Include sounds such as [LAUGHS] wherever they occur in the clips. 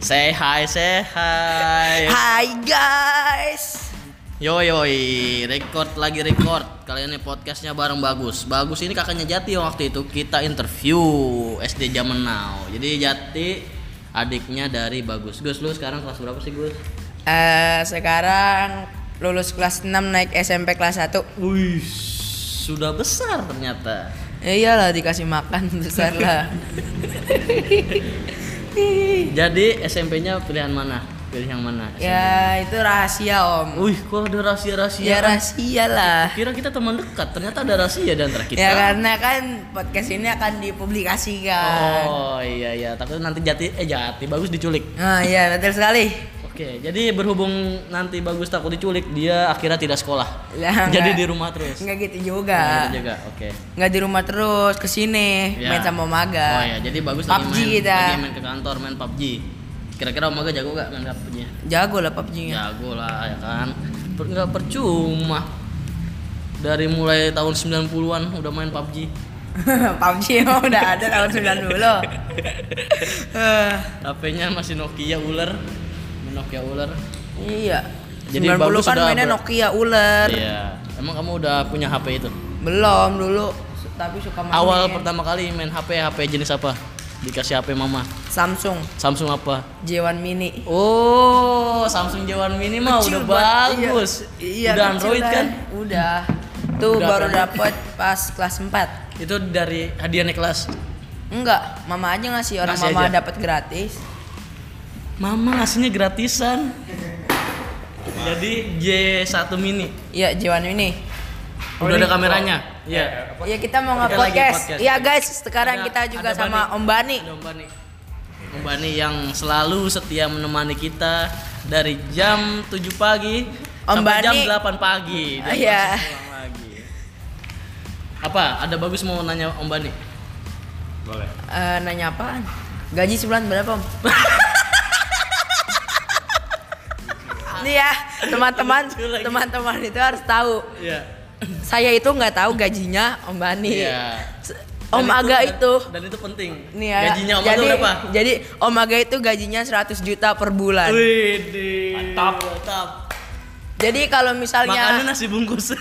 Say hi, say hi. Hai guys. Yo yoi, record lagi record. Kali ini podcastnya bareng Bagus. Bagus ini kakaknya Jati waktu itu kita interview SD zaman now. Jadi Jati adiknya dari Bagus. Gus, lu sekarang kelas berapa sih Gus? Eh sekarang lulus kelas 6 naik SMP kelas 1. Wih, sudah besar ternyata. Ya iyalah dikasih makan [LAUGHS] besar lah. [LAUGHS] Jadi SMP-nya pilihan mana? Pilih yang mana? ya itu rahasia om. Wih, kok ada rahasia-rahasia? Ya rahasia lah. Kira kita teman dekat, ternyata ada rahasia di antara kita. Ya karena kan podcast ini akan dipublikasikan. Oh iya iya, takut nanti jati eh jati bagus diculik. Nah iya betul sekali. Oke, jadi berhubung nanti bagus takut diculik, dia akhirnya tidak sekolah. Ya, [LAUGHS] jadi enggak. di rumah terus. Enggak gitu juga. gitu juga. Oke. Enggak di rumah terus ke sini Ya. main sama Maga. Oh ya, jadi bagus lagi PUBG main, kita. lagi main ke kantor main PUBG. Kira-kira Om Aga jago gak main PUBG? Jago lah PUBG-nya. Jago lah ya kan. Per, nggak percuma. Dari mulai tahun 90-an udah main PUBG. [LAUGHS] PUBG emang udah ada tahun 90. Eh, HP-nya masih Nokia ular. Nokia ular. iya. Jadi 90 bagus kan mainnya ber- Nokia ular. Iya. Emang kamu udah punya HP itu? Belum dulu, tapi suka main. Awal pertama kali main HP, HP jenis apa? Dikasih HP mama. Samsung Samsung apa? J1 Mini. Oh, Samsung J1 Mini mah Kecil udah banget, bagus. Iya, iya, udah Android kan? Udah. Tuh Udah baru apa? dapet pas kelas 4. Itu dari hadiah naik kelas. Enggak, mama aja ngasih orang Ngasih mama dapat gratis. Mama ngasihnya gratisan. Jadi J1 Mini. Iya, J1 Mini. Udah ada kameranya. Iya. Iya, kita mau nge-podcast. podcast. Iya, guys, sekarang Ada- kita juga ada sama Bani. Om Bani. Ada Om Bani. Om Bani yang selalu setia menemani kita dari jam 7 pagi Om sampai jam Bani. 8 pagi. Iya. lagi. Apa? Ada bagus mau nanya Om Bani? Boleh. Eh, nanya apaan? Gaji sebulan berapa, Om? [LAUGHS] Nih ya, teman-teman, teman-teman itu harus tahu. Iya. Saya itu nggak tahu gajinya Om Bani. Iya. Om Dan Aga itu. Dan itu penting. Nih ya. Gajinya Om jadi, Aga berapa? Jadi Om Aga itu gajinya 100 juta per bulan. Wih. Mantap. Mantap. Jadi kalau misalnya Makannya nasi bungkus. [LAUGHS]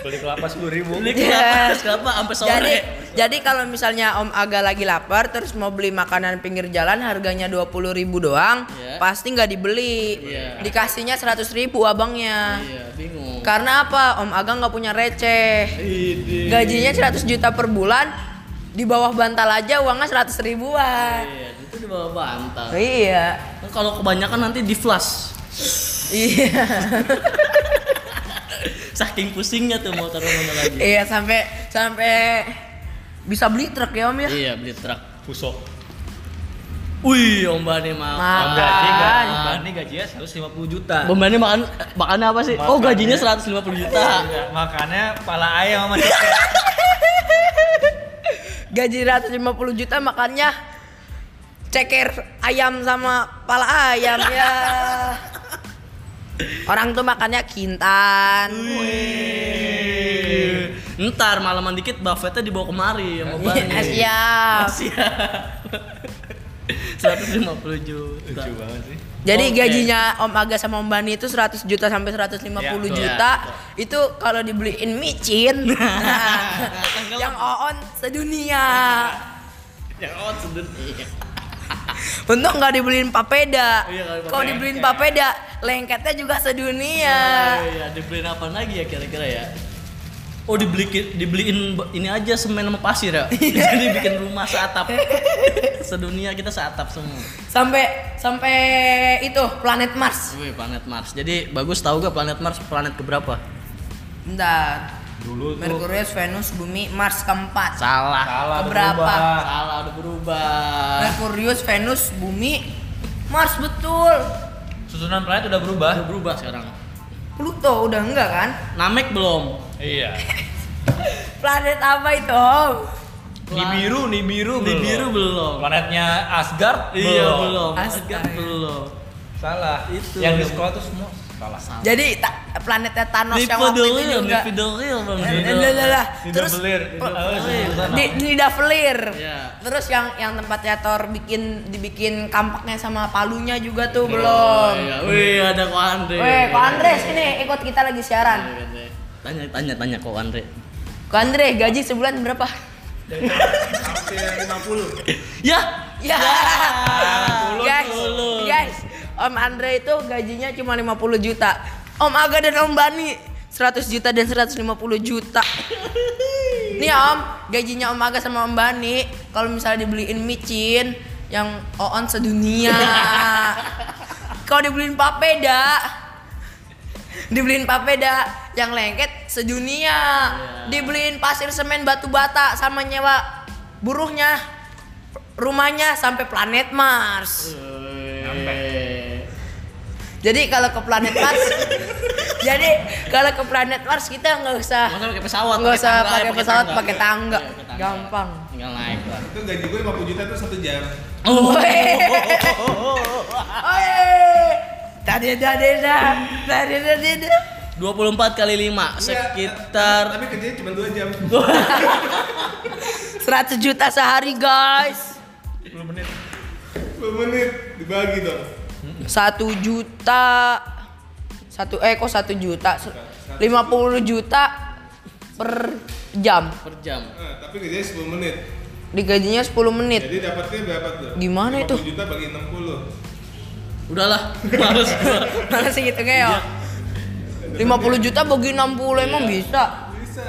Beli kelapa sepuluh ribu. Beli kelapa, kelapa sampai sore. Jadi jadi kalau misalnya Om Aga lagi lapar terus mau beli makanan pinggir jalan harganya 20.000 ribu doang, Iya. pasti nggak dibeli. Iya. Dikasihnya 100.000 ribu abangnya. Iya, bingung. Karena apa? Om Aga nggak punya receh. Gajinya 100 juta per bulan, di bawah bantal aja uangnya 100 ribuan. Iya, itu di bawah bantal. Iya. Kan Kalau kebanyakan nanti di flash. Iya. [LAUGHS] Saking pusingnya tuh mau taruh mana lagi. iya sampai sampai bisa beli truk ya Om ya. Iya, beli truk. Pusok. Wih, Om Bani. Makan. Gaji kan? Bani gajinya 150 juta. Om Bani makan makannya apa sih? Oh, gajinya 150 juta. Enggak, makannya pala ayam sama. [LAUGHS] Gaji 150 juta makannya ceker ayam sama pala ayam ya. [LAUGHS] Orang tuh makannya kintan. Wih. Ntar malaman dikit buffetnya dibawa kemari sama Bani. Iya, siap. Siap. [LAUGHS] 150 juta. Lucu banget sih. Jadi Oke. gajinya Om Aga sama Om Bani itu 100 juta sampai 150 Ya, betul. juta. Itu kalau dibeliin micin. [LAUGHS] nah, yang oon sedunia. Yang out sedun. Iya. Untung nggak dibeliin papeda. Iya, nggak Kalau dibeliin papeda, lengketnya juga sedunia. Iya, dibeliin apa lagi ya kira-kira ya? Oh dibeliin dibeliin ini aja semen sama pasir ya. [LAUGHS] Jadi bikin rumah seatap. [LAUGHS] Sedunia kita seatap semua. Sampai sampai itu planet Mars. Wih, planet Mars. Jadi bagus tahu gak planet Mars planet keberapa? Bentar. Dulu tuh Merkurius, Venus, Bumi, Mars keempat. Salah. salah berubah. Salah udah berubah. Merkurius, Venus, Bumi, Mars betul. Susunan planet udah berubah. Udah berubah sekarang. Pluto udah enggak kan? Namek belum? Iya. [LAUGHS] Planet apa itu? Om? Nibiru, Nibiru belum. Nibiru belum. Planetnya Asgard Iya belum. Astaga. Asgard belum. Salah. Itu. Yang di sekolah tuh semua Salah. Jadi ta- planetnya Thanos yang waktu itu juga. Nipodoril bang. Eh, lah, lah, lah. Terus belir. di Nidavellir. Iya. Terus yang yang tempatnya Thor bikin dibikin kampaknya sama palunya juga tuh Oh, belum. iya. Wih ada kok Andre. Weh, Ko Andre sini ikut kita lagi siaran. Tanya tanya tanya kok Andre. Ko Andre gaji sebulan berapa? Hampir 50. Ya. Ya. Guys, guys, Om Andre itu gajinya cuma 50 juta. Om Aga dan Om Bani 100 juta dan 150 juta. Nih Om, gajinya Om Aga sama Om Bani kalau misalnya dibeliin micin yang on sedunia. [LAUGHS] kalau dibeliin papeda, dibeliin papeda yang lengket sedunia. Dibeliin pasir semen batu bata sama nyewa buruhnya rumahnya sampai planet Mars. Jadi kalau ke planet Mars, [LAUGHS] jadi kalau ke planet Mars kita nggak usah Nggak usah pakai pesawat. nggak usah pakai pesawat, pakai tangga, Iya, pakai tangga. gampang. Tinggal naik lah. Itu gaji gue 50 juta tuh satu jam. Oh. [LAUGHS] [LAUGHS] Tadi tadi dah, tadi tadi dah. 24 kali 5 Iya, sekitar Tapi kerjanya cuma 2 jam. 100 juta sehari guys. 10 menit. 10 menit dibagi dong. Satu juta satu eh kok satu juta lima puluh juta per jam per jam. Nah, tapi kerjanya 10 menit. digajinya 10 menit Jadi dapatnya berapa tuh? Gimana 50 itu? juta bagi 60. Udahlah, males gua. [LAUGHS] mana sih gitu kayak 50 juta bagi 60 emang bisa Bisa.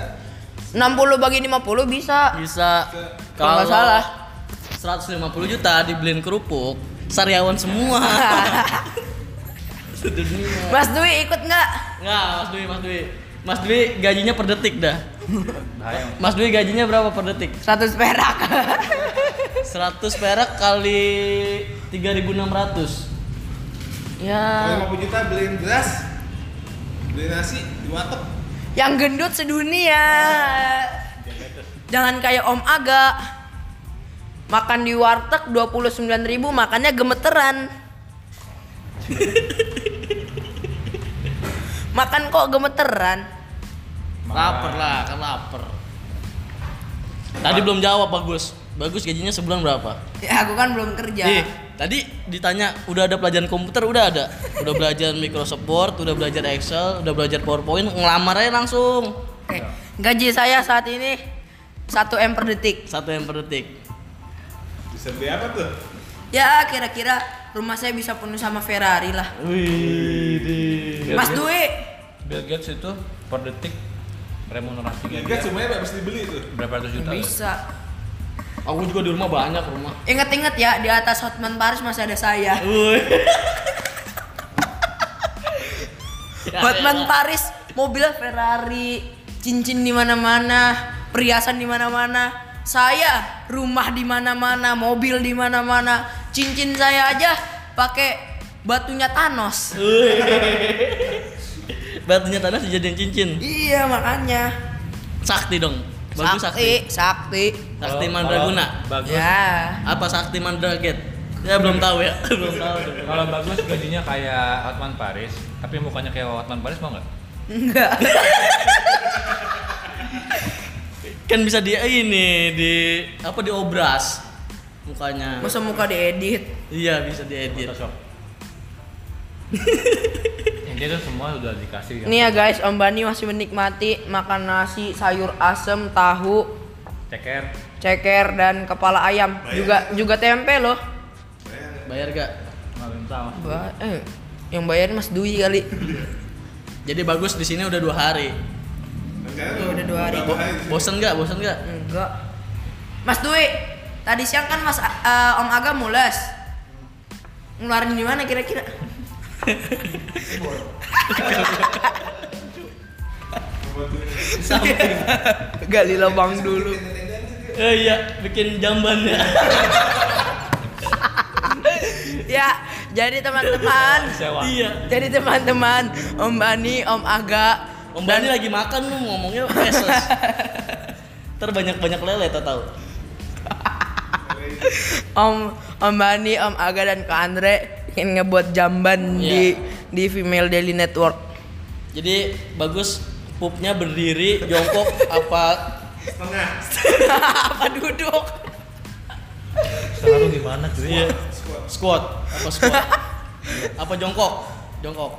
60 bagi 50 bisa Bisa Kalau nggak salah. 150 juta dibeliin kerupuk, sariawan semua. [LAUGHS] Sedunia. Mas Dwi ikut nggak Enggak, Mas Dwi, Mas Dwi. Mas Dwi gajinya per detik dah. Mas Dwi gajinya berapa per detik? 100 perak 100 perak kali 3600. ya Kalau 50 juta beliin beras, beli nasi di warteg. yang gendut sedunia jangan kayak Om Aga makan di warteg 29.000 ribu makannya gemeteran [LAUGHS] makan kok gemeteran Lapar lah, kan lapar. Tadi belum jawab bagus. Bagus gajinya sebulan berapa? [LAUGHS] ya aku kan belum kerja Ih, tadi ditanya udah ada pelajaran komputer udah ada. Udah belajar Microsoft Word, udah belajar Excel, udah belajar PowerPoint, ngelamar aja langsung. Oke, gaji saya saat ini 1 M per detik. Satu yang per detik. Bisa beli apa tuh? Ya kira-kira rumah saya bisa penuh sama Ferrari lah. Wih, Mas Dwi, Bill Gates itu per detik remunerasinya Liga dia semuanya habis dibeli tuh. berapa ratus juta? bisa. Aku juga di rumah banyak rumah. Ingat-ingat ya di atas Hotman Paris masih ada saya. Wih. [LAUGHS] Hotman Paris, mobil Ferrari, cincin di mana-mana, perhiasan di mana-mana. Saya rumah di mana-mana, mobil di mana-mana. Cincin saya aja pakai batunya Thanos. [LAUGHS] Batunya tanah dijadiin cincin. Iya makanya. Sakti dong. Bagus sakti. sakti, sakti. Sakti Kalau- Mandraguna. Bagus. Ya. Apa sakti Mandraget? Ya belum tahu ya. [LAUGHS] belum tahu. Kalau bagus gajinya kayak Hotman Paris, tapi mukanya kayak Hotman Paris mau nggak? Enggak. [LAUGHS] Kan bisa di ini di apa di obras mukanya. Masa muka diedit? Iya bisa diedit. Photoshop. [LAUGHS] Ini tuh semua udah dikasih. Ini ya guys, Om Bani masih menikmati makan nasi, sayur asem, tahu, Ceker. ceker dan kepala ayam. Juga juga tempe loh. Bayar gak? Malam sama. Ba- eh, yang bayarin Mas Dwi kali. [LAUGHS] Jadi bagus di sini udah dua hari. Iya, udah dua hari. Bosen gak? Bosen gak? Enggak. Mas Dwi, tadi siang kan Mas eh, Om Aga mules. Ngeluarin di mana kira-kira? Gali lubang dulu. Eh iya, bikin jamban ya. Ya, jadi teman-teman. Iya. Jadi teman-teman, Om Bani, Om Aga, Om Bani lagi makan lu ngomongnya pesos. [LAUGHS] Ntar banyak-banyak lele tau tahu. [LAUGHS] Om Om Bani, Om Aga dan Kak Andre ingin ngebuat jamban Iya. di di Female Daily Network. Jadi bagus pupnya berdiri, jongkok [LAUGHS] apa Setengah. Apa duduk? Selalu gimana cuy? Iya. Squat. squat apa squat apa jongkok jongkok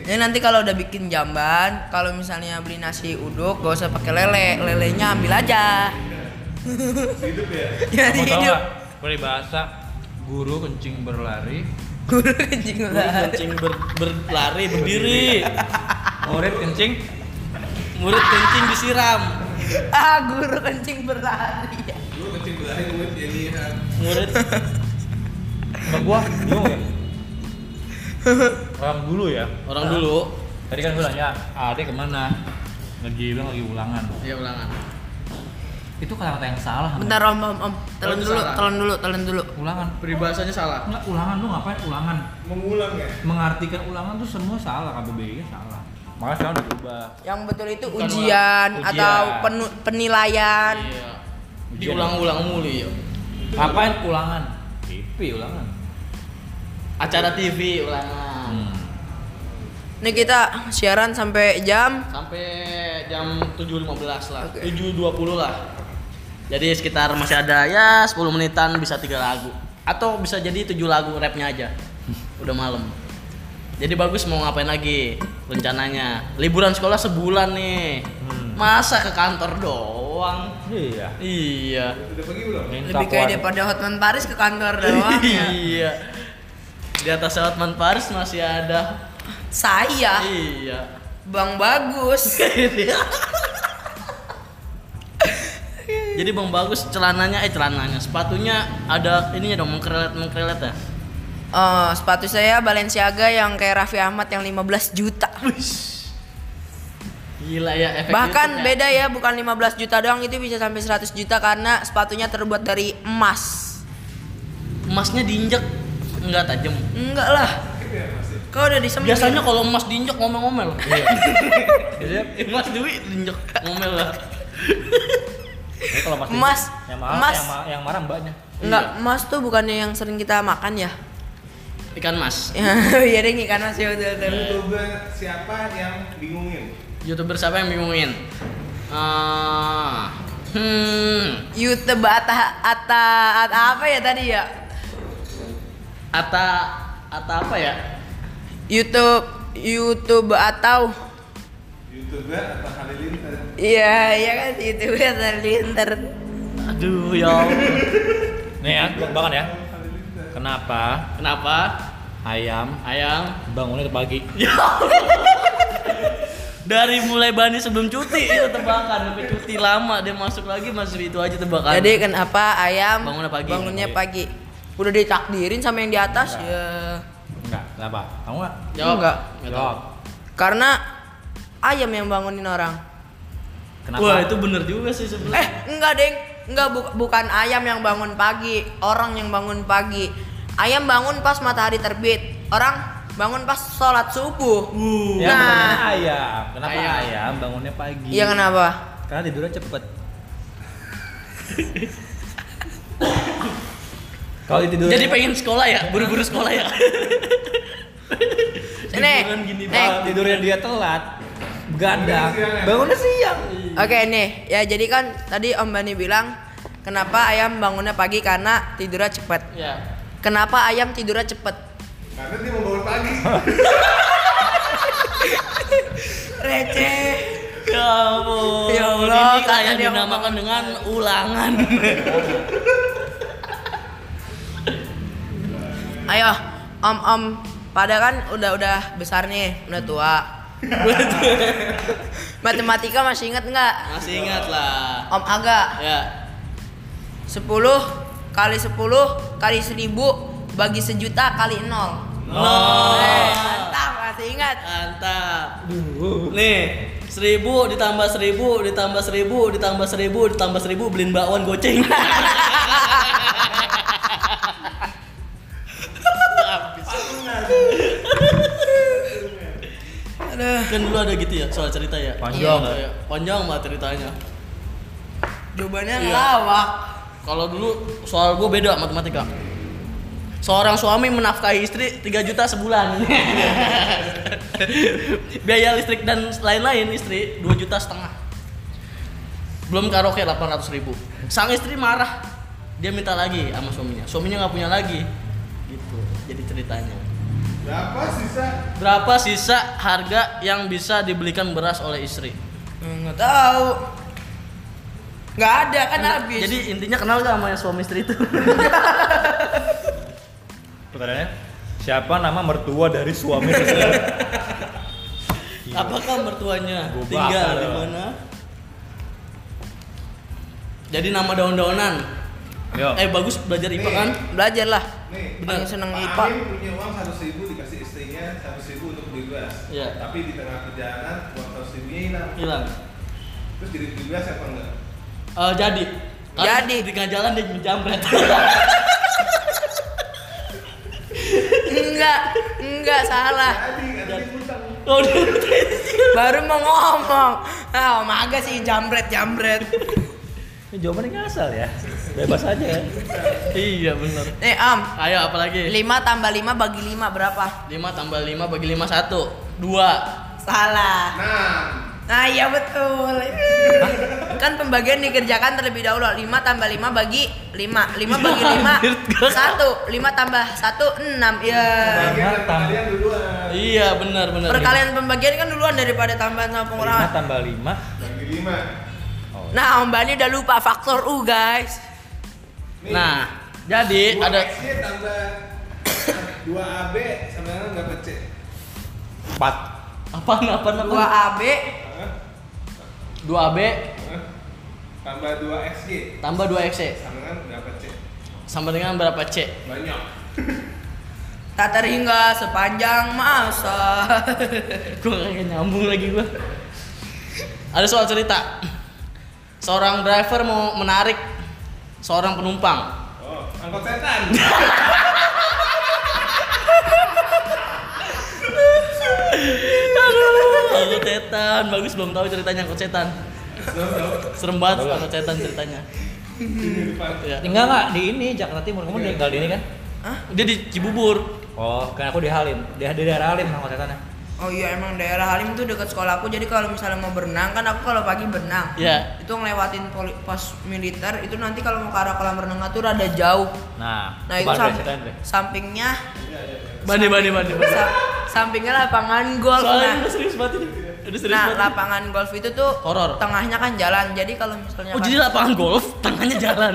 Jadi nanti kalau udah bikin jamban, kalau misalnya beli nasi uduk gak usah pakai lele, lelenya ambil aja. Hidup ya. [LAUGHS] Ya Kamu tahu hidup. peribahasa guru kencing berlari, Guru kencing lah. kencing ber- berlari berdiri murid kencing murid kencing disiram Ah, guru kencing berlari. Dulu kecil berlari murid jadi murid Mbak gua bingung ya. [LAUGHS] Orang dulu ya. orang dulu Tadi kan gue nanya, adek ke mana? Lagi bilang lagi ulangan. ya ulangan Itu kata-kata yang salah. Bentar om, om, om. Telan dulu, salah. telan dulu, telan dulu. Ulangan. peribahasanya salah Enggak, ulangan lu ngapain ulangan? mengulang ya. Mengartikan ulangan tuh semua salah, KBBI salah. Makanya sekarang udah berubah. Yang betul itu Bukan ujian, ulang. atau Ujian. penu- penilaian. iya diulang-ulang mulu ya Ngapain ulangan? TV ulangan. acara TV ulangan Hmm. Nih kita siaran sampai jam sampai jam 7.15 lah Oke. 7.20 lah jadi sekitar masih ada ya 10 menitan bisa tiga lagu atau bisa jadi 7 lagu rapnya aja [LAUGHS] udah malam jadi bagus mau ngapain lagi rencananya liburan sekolah sebulan nih Hmm. masa ke kantor doang Iya. iya Udah pergi belum? Lebih kayak daripada Hotman Paris ke kantor doang ya. [LAUGHS] iya di atas Hotman Paris masih ada Saya, iya Bang Bagus. [LAUGHS] Jadi Bang Bagus celananya eh celananya sepatunya ada ininya dong mengkrelet mengkrelet ya. Oh, sepatu saya Balenciaga yang kayak Raffi Ahmad yang 15 juta. Gila ya efek Bahkan YouTube beda ya, bukan 15 juta doang itu bisa sampai 100 juta karena sepatunya terbuat dari emas. Emasnya diinjek enggak tajam. Enggak lah. Kau udah disembunyi. Biasanya kalau emas diinjek ngomel-ngomel. Iya. Biasanya [LAUGHS] emas duit diinjek ngomel lah. Kalau mas Emas, yang marah, emas. yang, ma- yang marah mbaknya. Enggak, emas tuh bukannya yang sering kita makan ya? Ikan mas. [LAUGHS] Iya deh ikan mas ya betul. Youtuber siapa yang bingungin? Youtuber siapa yang bingungin? Ah, hmm, YouTube ata ata ata apa ya tadi ya? Ata Ata apa ya? YouTube YouTube atau Youtuber atau Halilintar? Iya, iya kan YouTube terlinter. Aduh ya. Nih ya, bahkan ya. Kenapa Kenapa? ayam Ayam bangunnya pagi? [LAUGHS] Ya Dari mulai Bani sebelum cuti itu tebakan sampai cuti lama dia masuk lagi masih itu aja tebakan. Jadi kenapa ayam Bangunnya pagi. bangunnya pagi? Udah ditakdirin sama yang di atas Enggak. ya. Enggak, kenapa? Kamu enggak? jawab Enggak. Nggak tahu. Jawab. Karena ayam yang bangunin orang. Kenapa? Wah itu bener juga sih sebenarnya. Eh, enggak, Deng. Enggak bu- bukan ayam yang bangun pagi, orang yang bangun pagi. Ayam bangun pas matahari terbit. Orang bangun pas sholat subuh. Uh. Ya, Nah. ayam. Kenapa Ayam. ayam, bangunnya pagi? Iya kenapa? Karena tidurnya cepet. [LAUGHS] Kalau tidur Jadi pengen sekolah ya, buru-buru sekolah ya. [LAUGHS] Nih, gini nih. banget. tidurnya dia telat, begadang, bangunnya siang. Oke nih, ya jadi kan tadi Om Bani bilang kenapa ayam bangunnya pagi karena tidurnya cepet. Ya. Kenapa ayam tidurnya cepet? Karena dia mau bangun pagi. [LAUGHS] Receh. Ya. Ya Allah, dia dinamakan dengan ulangan. [LAUGHS] Ayo, Om Om pada kan udah udah besar nih, udah tua. [LAUGHS] Matematika masih ingat nggak? Masih ingat lah. Om Aga, Ya. 10 kali 10 kali 1000 bagi sejuta kali 0. Oh. Eh, mantap, masih ingat. Mantap. Nih, seribu ditambah seribu ditambah seribu ditambah seribu ditambah seribu beliin bakwan goceng. [LAUGHS] Aduh. kan dulu ada gitu ya soal cerita ya. Panjang. Iya, Panjang banget ceritanya. Jawabannya Iya. ngelawak. Kalau dulu soal gue beda matematika. Seorang suami menafkahi istri 3 juta sebulan. [LAUGHS] Biaya listrik dan lain-lain istri 2 juta setengah. Belum karaoke 800 ribu. Sang istri marah. Dia minta lagi sama suaminya. Suaminya nggak punya lagi. Gitu. Jadi ceritanya. Berapa sisa? Berapa sisa harga yang bisa dibelikan beras oleh istri? Nggak tahu. Nggak ada kan habis. Jadi intinya kenal gak sama yang suami istri itu? [LAUGHS] Pertanyaannya, siapa nama mertua dari suami tersebut? [LAUGHS] Apakah mertuanya Gua tinggal di mana? Jadi nama daun-daunan. Yo. Eh bagus belajar IPA Nih. kan? belajar lah. Nih, Bener. Paling seneng Pak IPA. Amin punya uang seratus ribu Iya. Tapi di tengah perjalanan seratus ribunya hilang. Hilang. Terus jadi beras apa enggak? Eh, jadi. Kan Jadi. Di tengah jalan dia menjamret. Enggak, enggak salah. Jadi oh, Baru mau ngomong. Ah, Om Aga sih jambret jambret. Ini jawabannya ngasal ya. Bebas aja ya. iya benar. Nih, Am. Ayo apa lagi? 5 tambah 5 bagi 5 berapa? 5 tambah 5 bagi 5 1. 2. Salah. Nah, Nah, iya betul. kan pembagian dikerjakan terlebih dahulu. 5 tambah 5 bagi 5. 5 bagi 5 1. 5 tambah 1 6. Ya. duluan. Iya benar benar. Perkalian pembagian kan duluan daripada tambahan sama 5 pengurangan. tambah 5. Bagi lima. Oh. Nah, Om Bani udah lupa faktor U, guys. Nih, Nah, jadi dua ada tambah 2 AB sama dengan berapa C? 4. apaan apaan 2 apa? AB? 2AB Hah? Tambah 2 XY tambah 2XC sama dengan berapa C? sama dengan berapa C? Banyak. [LAUGHS] tak terhingga sepanjang masa. [LAUGHS] gue kayak nyambung lagi gue ada soal cerita seorang driver mau menarik seorang penumpang Oh, angkot setan. [LAUGHS] angkot setan. Bagus belum tahu ceritanya angkot setan. Serem banget angkot setan ceritanya. Ya. Tinggal nggak di ini Jakarta Timur? Kamu tinggal di ini kan? dia di Cibubur. Oh, kan aku di Halim. Di, di daerah Halim sama setannya. Oh iya emang daerah Halim tuh dekat sekolah aku. Jadi kalau misalnya mau berenang kan aku kalau pagi berenang. Ya itu ngelewatin poli, pos militer itu nanti kalau mau ke arah kolam renang tuh rada jauh. Nah, nah itu sam- sampingnya bani bani bani bani. sa- sampingnya lapangan golf soalnya nah, serius banget ini udah serius nah banget lapangan golf itu tuh Horor. tengahnya kan jalan jadi kalau misalnya oh kan- jadi lapangan golf tengahnya jalan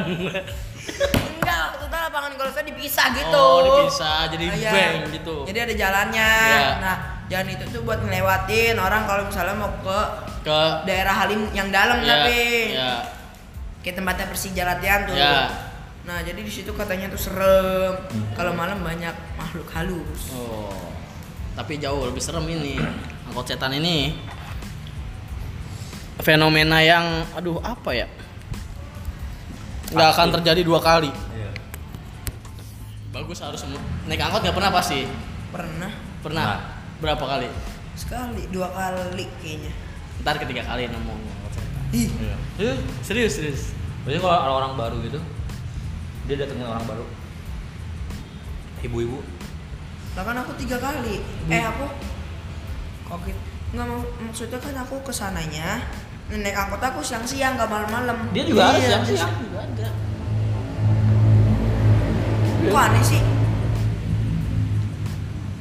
enggak maksudnya lapangan golfnya dipisah gitu oh dipisah jadi Ah, iya. bank gitu jadi ada jalannya Iya. nah jalan itu tuh buat ngelewatin orang kalau misalnya mau ke ke daerah Halim yang dalam ya, tapi ya kayak tempatnya Persija latihan tuh. Ya. Nah, jadi di situ katanya tuh serem. Hmm. Kalau malam banyak makhluk halus. Oh, tapi jauh lebih serem ini. Angkot setan ini fenomena yang aduh apa ya? nggak akan terjadi dua kali. Iya. Bagus harus naik angkot nggak pernah pasti. Pernah Pernah. Nah. Berapa kali? sekali, dua kali kayaknya. Ntar ketiga kali nemu angkot setan. Ih, Iya. Eh, Serius serius. Biasanya kalau orang baru gitu, dia datengin orang baru. Ibu-ibu. Lah kan aku tiga kali. Eh aku kokit. Nggak mau maksudnya kan aku ke sananya naik angkot aku siang-siang nggak malam-malam. Dia juga Iya, siang-siang. juga ada. Kok aneh sih?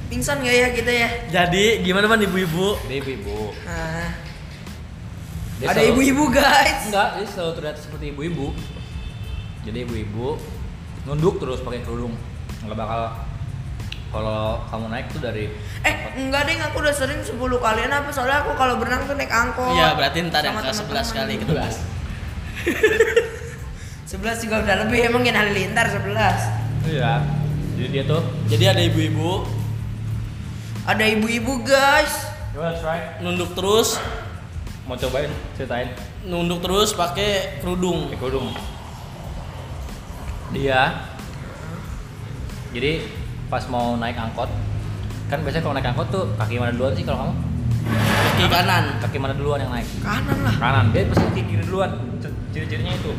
Pingsan gak ya kita ya? Jadi gimana man ibu-ibu? Dia ibu-ibu. Nah, Dia ada selalu- ibu-ibu guys. Enggak, dia selalu terlihat seperti ibu-ibu. Jadi ibu-ibu nunduk terus pakai kerudung. Enggak bakal kalau kamu naik tuh dari Eh, enggak deh, aku udah sering 10 kalian apa soalnya aku kalau berenang tuh naik angkot. Iya berarti ntar yang ke 11 teman-teman. kali kedua. [LAUGHS] 11 juga udah lebih emang yang halilintar 11. Iya. Jadi dia tuh Jadi ada ibu-ibu Ada ibu-ibu guys. Try? nunduk terus, Mau cobain ceritain nunduk terus pakai kerudung. pakai kerudung. Dia jadi pas mau naik angkot kan biasanya kalau naik angkot tuh kaki mana duluan sih kalau kamu? Kaki kanan. Kaki mana duluan yang naik? Kanan lah. Kanan. Dia pasti kaki kiri duluan. Ciri-cirinya itu.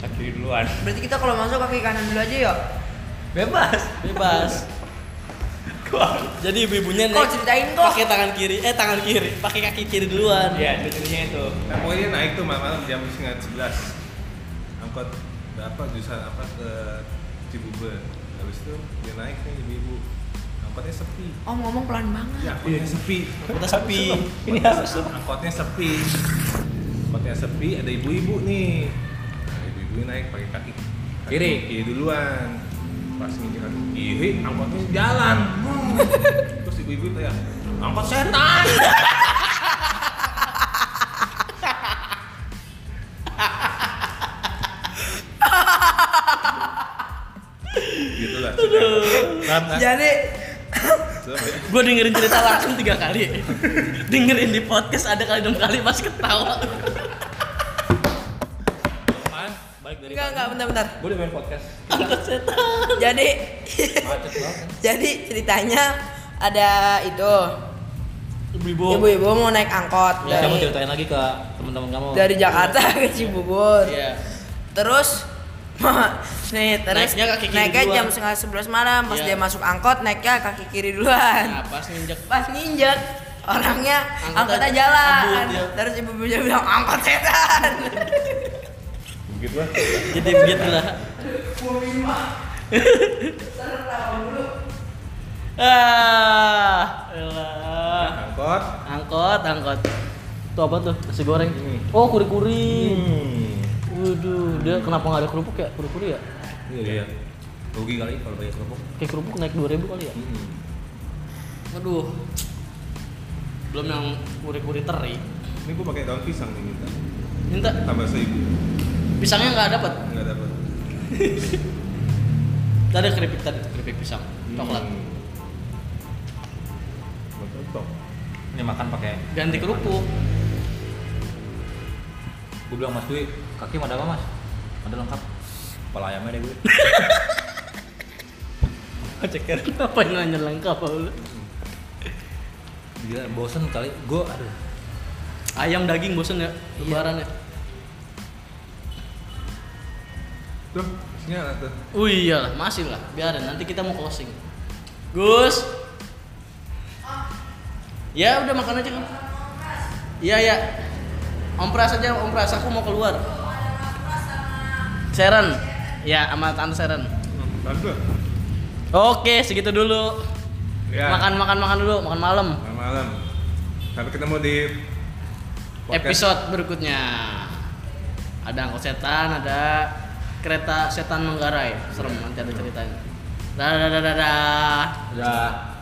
Kaki kiri duluan. Berarti kita kalau masuk kaki kanan dulu aja ya. Bebas. bebas [LAUGHS] jadi ibu-ibunya Kok ceritain kok. pakai tangan kiri eh tangan kiri pakai kaki kiri duluan Iya, itu ceritanya itu. Nah, pokoknya naik tuh malam-malam jam setengah sebelas angkot berapa jurusan apa ke Cibubur habis itu dia naik nih ibu-ibu angkotnya sepi. Om ngomong pelan banget. ya angkotnya sepi. Kita sepi. Ini harus [LAUGHS] angkotnya sepi. Angkotnya sepi ada ibu-ibu nih. Nah, ibu-ibu naik pakai kaki, Kiri. kiri duluan. Pas nginjek kaki kiri angkotnya jalan. Terus ibu-ibu teriak angkot setan [LAUGHS] Nah, Jadi ya. gue dengerin cerita langsung tiga kali dengerin di podcast ada kali enam kali pas ketawa balik dari enggak enggak bentar-bentar. Gue udah main podcast. angkot setan Jadi banget. [LAUGHS] jadi ceritanya ada itu ibu-ibu ibu-ibu mau naik angkot Ya, kamu dari ceritain lagi ke teman-teman kamu. dari Jakarta [LAUGHS] ke Cibubur. Iya. Terus [LAUGHS] nih terus Naiknya kaki kiri naiknya duluan. jam setengah sebelas malam pas Iya. dia masuk angkot naiknya kaki kiri duluan nah pas nginjek pas nginjek orangnya Angkotnya angkotnya jalan kabur dia. terus ibu-ibunya bilang angkot setan begitu lah jadi begitulah ah elah. angkot angkot angkot itu apa tuh nasi goreng Ini. oh kuri kuri hmm. Dia kenapa nggak ada kerupuk ya kuri kuri ya iya Rugi kali kalau bayar kerupuk. kayak kerupuk naik dua ribu kali ya Hmm. Waduh. Belum yang kuri-kuri teri. Ini gue pakai daun pisang nih minta. Minta Tambah seribu. pisangnya nggak dapat. Enggak dapat. [LAUGHS] Tadi ada keripik tadi, keripik pisang. Coklat. Hmm. Nggak cocok. Ini makan pakai. Ganti kerupuk. Gue bilang Mas Dwi, kaki ada apa Mas? Ada lengkap. Kepala ayamnya deh gue. [LAUGHS] Ceker apa yang nanya lengkap lu? Gila, bosen kali. Gue, aduh. Ayam daging bosen ya, lebaran ya. Tuh, isinya ada tuh. Oh iya, masih lah, biarin nanti kita mau closing. Gus. Ya udah makan aja kan. Iya ya. Om Pras aja, Om Pras aku mau keluar. Seren. Ya, sama Tante Seren. Bagus. Oke, segitu dulu. Ya. Makan makan makan dulu, makan malam. Malam malam. Sampai ketemu di podcast. Episode berikutnya. Ada angkot setan, ada kereta setan Manggarai. Serem nanti ada ceritanya. Dadah dadah dadah. Udah.